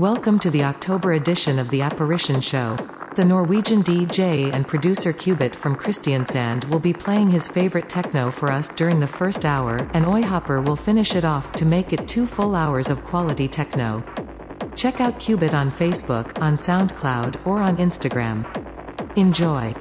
Welcome to the October edition of The Apparition Show. The Norwegian DJ and producer Qbit from Kristiansand will be playing his favorite techno for us during the first hour, and Oyhopper will finish it off to make it two full hours of quality techno. Check out Qbit on Facebook, on SoundCloud, or on Instagram. Enjoy.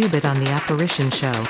Qbit on The Apparition Show.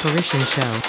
Apparition Show.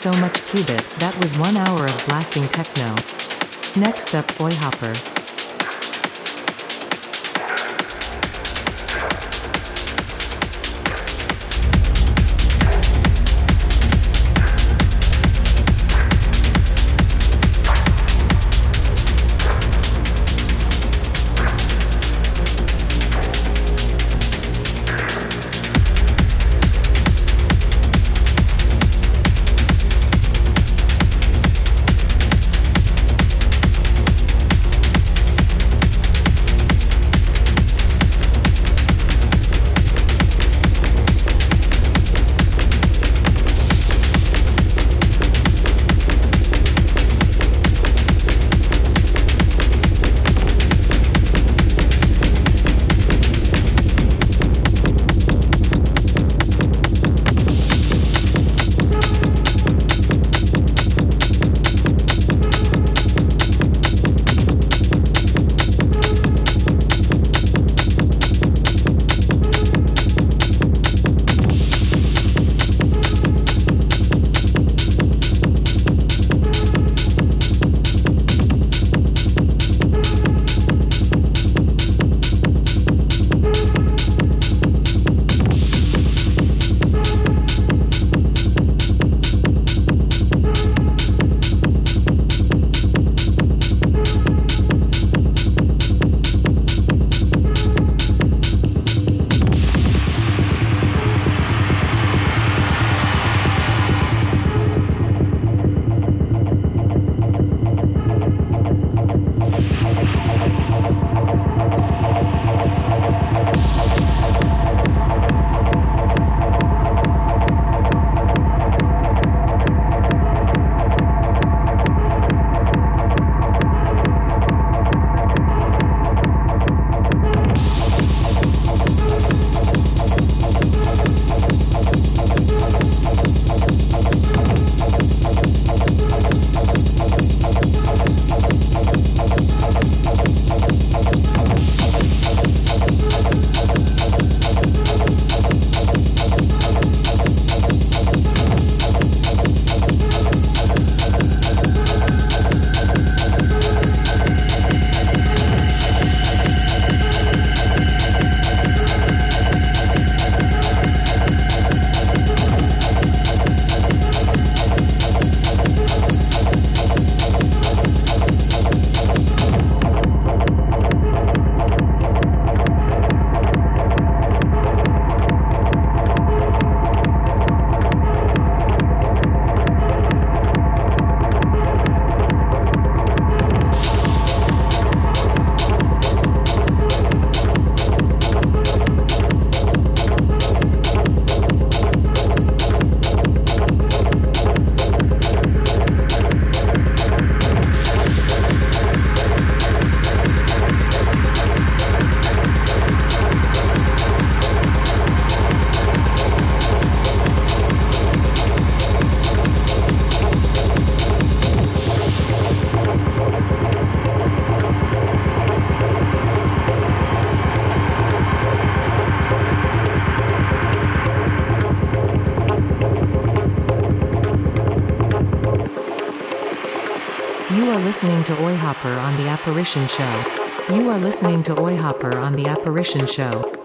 So much Qbit, that was one hour of blasting techno. Next up, Oyhopper. Listening to Oyhopper on The Apparition Show. You are listening to Oyhopper on The Apparition Show.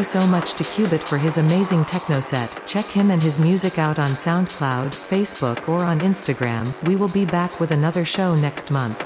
You so much to Qbit for his amazing techno set. Check him and his music out on SoundCloud, Facebook or on Instagram. We will be back with another show next month.